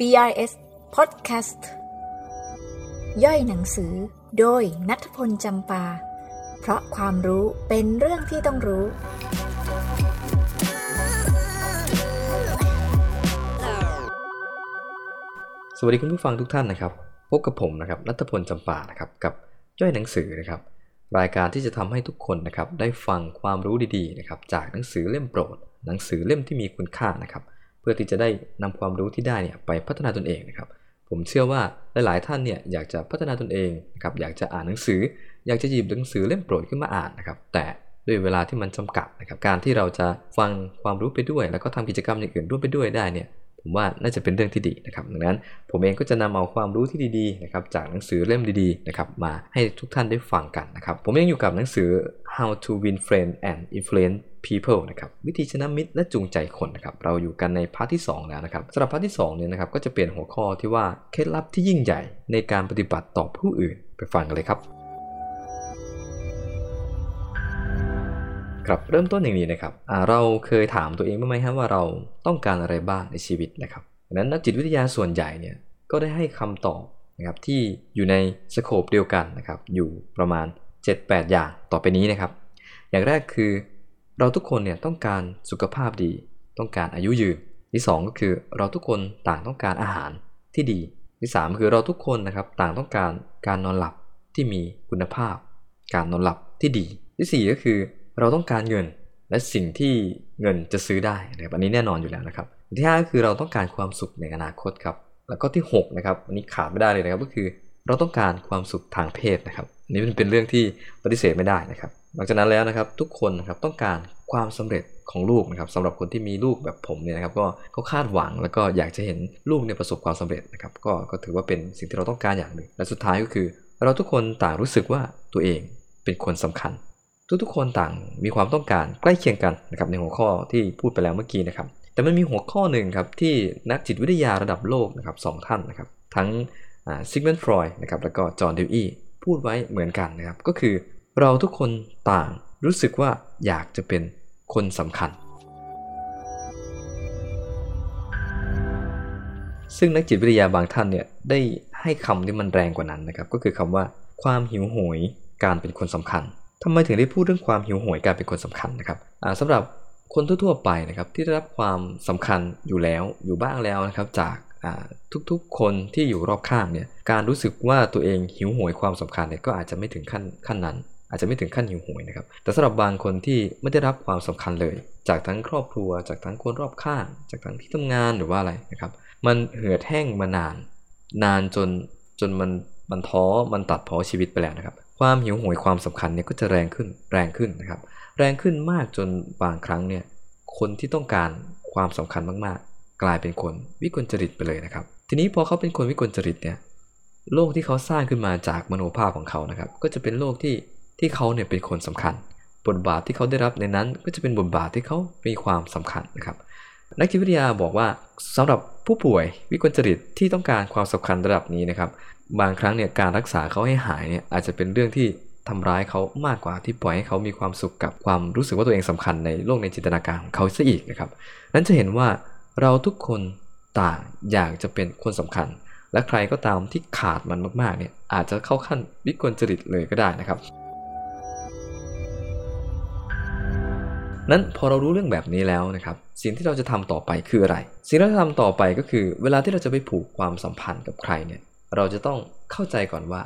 BRS Podcast ย่อยหนังสือโดยนัทพลจำปา เพราะความรู้เป็นเรื่องที่ต้องรู้ สวัสดีคุณผู้ฟังทุกท่านนะครับ พบกับผมนะครับนัทพลจำปานะครับกับย่อยหนังสือนะครับ รายการที่จะทำให้ทุกคนนะครับได้ฟังความรู้ดีๆนะครับจากหนังสือเล่มโปรด หนังสือเล่มที่มีคุณค่านะครับ พื่อที่จะได้นำความรู้ที่ได้เนี่ยไปพัฒนาตนเองนะครับ ผมเชื่อว่าหลาย ๆ ท่านเนี่ยอยากจะพัฒนาตนเองนะครับอยากจะอ่านหนังสือ อยากจะหยิบหนังสือเล่มโปรดขึ้นมาอ่านนะครับ แต่ด้วยเวลาที่มันจำกัดนะครับ การที่เราจะฟังความรู้ไปด้วย แล้วก็ทำกิจกรรมอย่างอื่นร่วมไปด้วยได้เนี่ย ผมว่าน่าจะเป็นเรื่องที่ดีนะครับดังนั้นผมเองก็จะนำเอาความรู้ที่ดีๆนะครับจากหนังสือเล่มดีๆนะครับมาให้ทุกท่านได้ฟังกันนะครับ ผมยังอยู่กับหนังสือ How to Win Friends and Influence People นะครับวิธีชนะมิตรและจูงใจคนนะครับเราอยู่กันใน part ที่ 2 แล้วนะครับสำหรับ part ที่2เนี่ยนะครับก็จะเปลี่ยนหัวข้อที่ว่าเคล็ดลับที่ยิ่งใหญ่ในการปฏิบัติต่อผู้อื่นไปฟังกันเลยครับครับเริ่มต้นอย่างนี้นะครับเราเคยถามตัวเองบ้างไหมฮะว่าเราต้องการอะไรบ้างในชีวิตนะครับดังนั้นนักจิตวิทยาส่วนใหญ่เนี่ยก็ได้ให้คำตอบนะครับที่อยู่ในสโคปเดียวกันนะครับอยู่ประมาณ 7-8 อย่างต่อไปนี้นะครับ อย่างแรกคือ เราทุกคนเนี่ยต้องการสุขภาพดี ต้องการอายุยืนที่2ก็คือเราทุกคนต่างต้องการอาหารที่ดี ที่3คือเราทุกคนนะครับต่างต้องการการนอนหลับที่มีคุณภาพ การนอนหลับที่ดี ที่4ก็คือเราต้องการเงิน และสิ่งที่เงินจะซื้อได้นะครับอันนี้แน่นอนอยู่แล้วนะครับที่5ก็คือเราต้องการความสุขในอนาคตครับแล้วก็ที่6นะครับอันนี้ขาดไม่ได้เลยนะครับก็คือ เราต้องการความสุขทางเพศนะครับอันนี้มันเป็นเรื่องที่ปฏิเสธไม่ได้นะครับ หลังจากนั้นแล้วนะครับทุกคนนะครับต้องการความสำเร็จของลูกนะครับสำหรับคนที่มีลูกแบบผมเนี่ยนะครับก็เขาคาดหวังแล้วก็อยากจะเห็นลูกเนี่ยประสบความสำเร็จนะครับก็ก็ถือว่าเป็นสิ่งที่เราต้องการอย่างหนึ่ง และสุดท้ายก็คือ เราทุกคนต่างรู้สึกว่าตัวเองเป็นคนสำคัญ ทุกๆคนต่างมีความต้องการใกล้เคียงกันนะครับในหัวข้อที่พูดไปแล้วเมื่อกี้นะครับแต่มันมีหัวข้อหนึ่งครับที่นักจิตวิทยาระดับโลกนะครับสองท่านนะครับทั้งซิกเมนฟรอยนะครับแล้วก็จอห์นเดลอีพูดไว้เหมือนกันนะครับก็คือ เราทุกคนต่างรู้สึกว่าอยากจะเป็นคนสำคัญ ซึ่งนักจิตวิทยาบางท่านเนี่ยได้ให้คำที่มันแรงกว่านั้นนะครับ ก็คือคำว่าความหิวโหยการเป็นคนสำคัญทำไมถึงได้พูดเรื่องความหิวโหยการเป็นคนสำคัญนะครับสำหรับคนทั่วๆไปนะครับที่ได้รับความสำคัญอยู่แล้วอยู่บ้างแล้วนะครับจากทุกๆ คนที่อยู่รอบข้างเนี่ยการรู้สึกว่าตัวเองหิวโหยความสำคัญเนี่ยก็อาจจะไม่ถึงขั้นขั้นนั้น อาจจะไม่ถึงขั้นหิวโหยนะครับแต่สำหรับบางคนที่ไม่ได้รับความสำคัญเลย จากทั้งครอบครัว จากทั้งคนรอบข้าง จากทั้งที่ทำงานหรือว่าอะไรนะครับ มันเหือดแห้งมานาน นานจนจนมันมันท้อมันตัดพอชีวิตไปแล้วนะครับ ความหิวโหยความสำคัญเนี่ยก็จะแรงขึ้นแรงขึ้นนะครับ แรงขึ้นมากจนบางครั้งเนี่ยคนที่ต้องการความสำคัญมากๆ กลายเป็นคนวิกลจริตไปเลยนะครับ ทีนี้พอเขาเป็นคนวิกลจริตเนี่ยโลกที่เขาสร้างขึ้นมาจากมโนภาพของเขานะครับ ก็จะเป็นโลกที่ ที่เขาเนี่ยเป็นคนสำคัญ บทบาทที่เขาได้รับในนั้นก็จะเป็นบทบาทที่เขามีความสำคัญนะครับ นักจิตวิทยาบอกว่าสำหรับผู้ป่วยวิกลจริตที่ต้องการความสำคัญระดับนี้นะครับ บางครั้งเนี่ยการรักษาเขาให้หายเนี่ยอาจจะเป็นเรื่องที่ทำร้ายเขามากกว่าที่ปล่อยให้เขามีความสุขกับความรู้สึกว่าตัวเองสำคัญในโลกในจินตนาการของเขาซะอีกนะครับ นั้นจะเห็นว่าเราทุกคนต่างอยากจะเป็นคนสำคัญ และใครก็ตามที่ขาดมันมากๆเนี่ยอาจจะเข้าขั้นวิกลจริตเลยก็ได้นะครับ นั้นพอเรารู้เรื่องแบบนี้แล้วนะครับสิ่งที่เราจะทำต่อไปคืออะไร สิ่งที่เราจะทำต่อไปก็คือ เวลาที่เราจะไปผูกความสัมพันธ์กับใครเนี่ยเราจะต้องเข้าใจก่อนว่า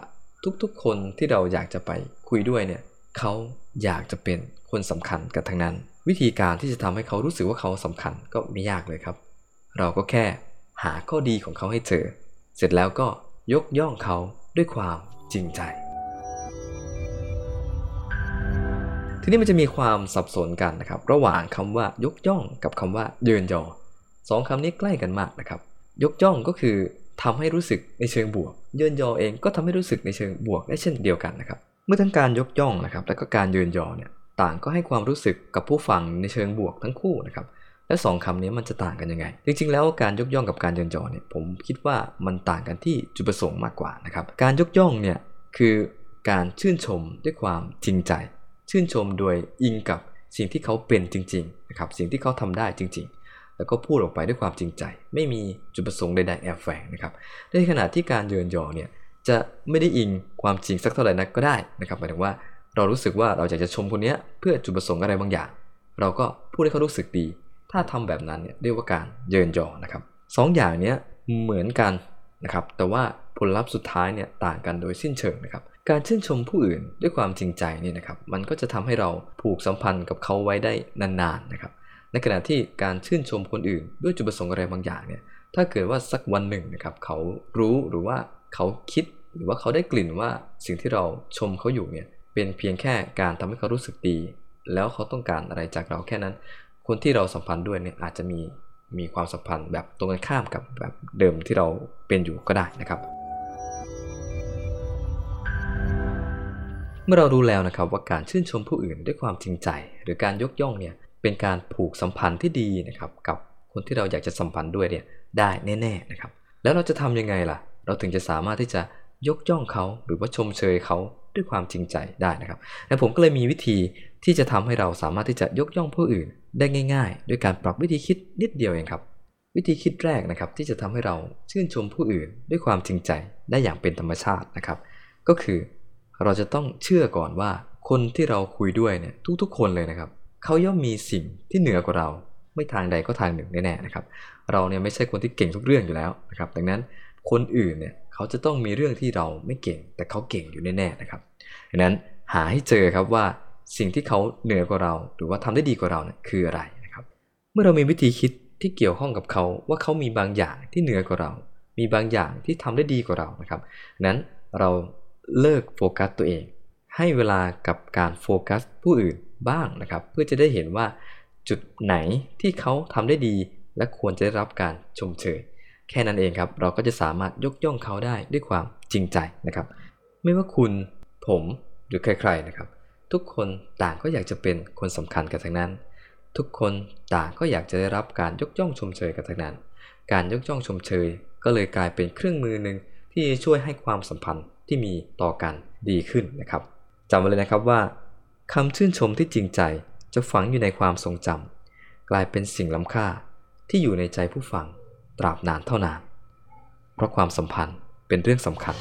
ทุกๆ คนที่เราอยากจะไปคุยด้วยเนี่ยเขาอยากจะเป็นคนสำคัญกันทั้งนั้น วิธีการที่จะทำให้เขารู้สึกว่าเขาสำคัญก็ไม่ยากเลยครับ เราก็แค่หาข้อดีของเขาให้เจอ เสร็จแล้วก็ยกย่องเขาด้วยความจริงใจ ทีนี้มันจะมีความสับสนกันนะครับ ระหว่างคำว่ายกย่องกับคำว่าเยินยอสองคำนี้ใกล้กันมากนะครับ ยกย่องก็คือทำให้รู้สึกในเชิงบวก เยินยอเองก็ทำให้รู้สึกในเชิงบวกได้เช่นเดียวกันนะครับ เมื่อทั้งการยกย่องนะครับ และก็การเยินยอเนี่ยต่างก็ให้ความรู้สึกกับผู้ฟังในเชิงบวกทั้งคู่นะครับและสองคำนี้มันจะต่างกันยังไง จริงๆ แล้วการยกย่องกับการเยินยอเนี่ยผมคิดว่ามันต่างกันที่จุดประสงค์มากกว่านะครับ การยกย่องเนี่ยคือการชื่นชมด้วยความจริงใจ ชื่นชมโดยอิงกับสิ่งที่เขาเป็นจริงๆนะครับสิ่งที่เขาทำได้จริง ๆ แล้วก็พูดออกไปด้วยความจริงใจ ไม่มีจุดประสงค์ใดๆแอบแฝงนะครับในขณะที่การเยินยอเนี่ยจะไม่ได้อิงความจริงสักเท่าไหร่นักก็ได้นะครับหมายถึงว่าเรารู้สึกว่าเราอยากจะชมคนนี้เพื่อจุดประสงค์อะไรบางอย่าง เราก็พูดให้เขารู้สึกดี ถ้าทำแบบนั้นเนี่ยเรียกว่าการเยินยอนะครับสองอย่างนี้เหมือนกัน นะครับแต่ว่าผลลัพธ์สุดท้ายเนี่ยต่างกันโดยสิ้นเชิงนะครับการชื่นชมผู้อื่นด้วยความจริงใจนี่นะครับมันก็จะทำให้เราผูกสัมพันธ์กับเขาไว้ได้นานๆนะครับในขณะที่การชื่นชมคนอื่น ด้วยจุดประสงค์อะไรบางอย่างเนี่ยถ้าเกิดว่าสักวันหนึ่งนะครับเขารู้หรือว่าเขาคิดหรือว่าเขาได้กลิ่นว่าสิ่งที่เราชมเขาอยู่เนี่ยเป็นเพียงแค่การทำให้เขารู้สึกดี แล้วเขาต้องการอะไรจากเราแค่นั้น คนที่เราสัมพันธ์ด้วยเนี่ยอาจจะมี มีความสัมพันธ์แบบตรงกันข้ามกับแบบเดิมที่เราเป็นอยู่ก็ได้นะครับ เมื่อเรารู้แล้วนะครับว่าการชื่นชมผู้อื่นด้วยความจริงใจ หรือการยกย่องเนี่ยเป็นการผูกสัมพันธ์ที่ดีนะครับกับคนที่เราอยากจะสัมพันธ์ด้วยเนี่ยได้แน่ๆนะครับ แล้วเราจะทำยังไงล่ะ เราถึงจะสามารถที่จะยกย่องเขาหรือว่าชมเชยเขา ด้วยความจริงใจได้นะครับและผมก็เลยมีวิธีที่จะทำให้เราสามารถที่จะยกย่องผู้อื่นได้ง่าย ๆ ด้วยการปรับวิธีคิดนิดเดียวเองครับ วิธีคิดแรกนะครับที่จะทำให้เราชื่นชมผู้อื่น ด้วยความจริงใจได้อย่างเป็นธรรมชาตินะครับ ก็คือเราจะต้องเชื่อก่อนว่าคนที่เราคุยด้วยเนี่ยทุกๆ คนเลยนะครับเขาย่อมมีสิ่งที่เหนือกว่าเรา ไม่ทางใดก็ทางหนึ่งแน่ๆนะครับ เราเนี่ยไม่ใช่คนที่เก่งทุกเรื่องอยู่แล้วนะครับ ดังนั้นคนอื่นเนี่ย เขาจะต้องมีเรื่องที่เราไม่เก่ง แต่เขาเก่งอยู่แน่ๆนะครับดังนั้นหาให้เจอครับว่าสิ่งที่เขาเหนือกว่าเรา หรือว่าทำได้ดีกว่าเราเนี่ยคืออะไรนะครับ เมื่อเรามีวิธีคิดที่เกี่ยวข้องกับเขาว่าเขามีบางอย่างที่เหนือกว่าเรา มีบางอย่างที่ทำได้ดีกว่าเรานะครับนั้นเราเลิกโฟกัสตัวเอง ให้เวลากับการโฟกัสผู้อื่นบ้างนะครับ เพื่อจะได้เห็นว่าจุดไหนที่เขาทำได้ดี และควรจะได้รับการชมเชย แค่นั้นเองครับ เราก็จะสามารถยกย่องเขาได้ด้วยความจริงใจนะครับ ไม่ว่าคุณ ผมหรือใครๆนะครับ ทุกคนต่างก็อยากจะเป็นคนสำคัญกันทั้งนั้น ทุกคนต่างก็อยากจะได้รับการยกย่องชมเชยกันทั้งนั้น การยกย่องชมเชย ก็เลยกลายเป็นเครื่องมือหนึ่งที่จะช่วยให้ความสัมพันธ์ที่มีต่อกันดีขึ้นนะครับจำไว้เลยนะครับว่าคำชื่นชมที่จริงใจจะฝังอยู่ในความทรงจำกลายเป็นสิ่งล้ำค่าที่อยู่ในใจผู้ฟัง ตราบนานเท่านาน เพราะความสัมพันธ์เป็นเรื่องสำคัญ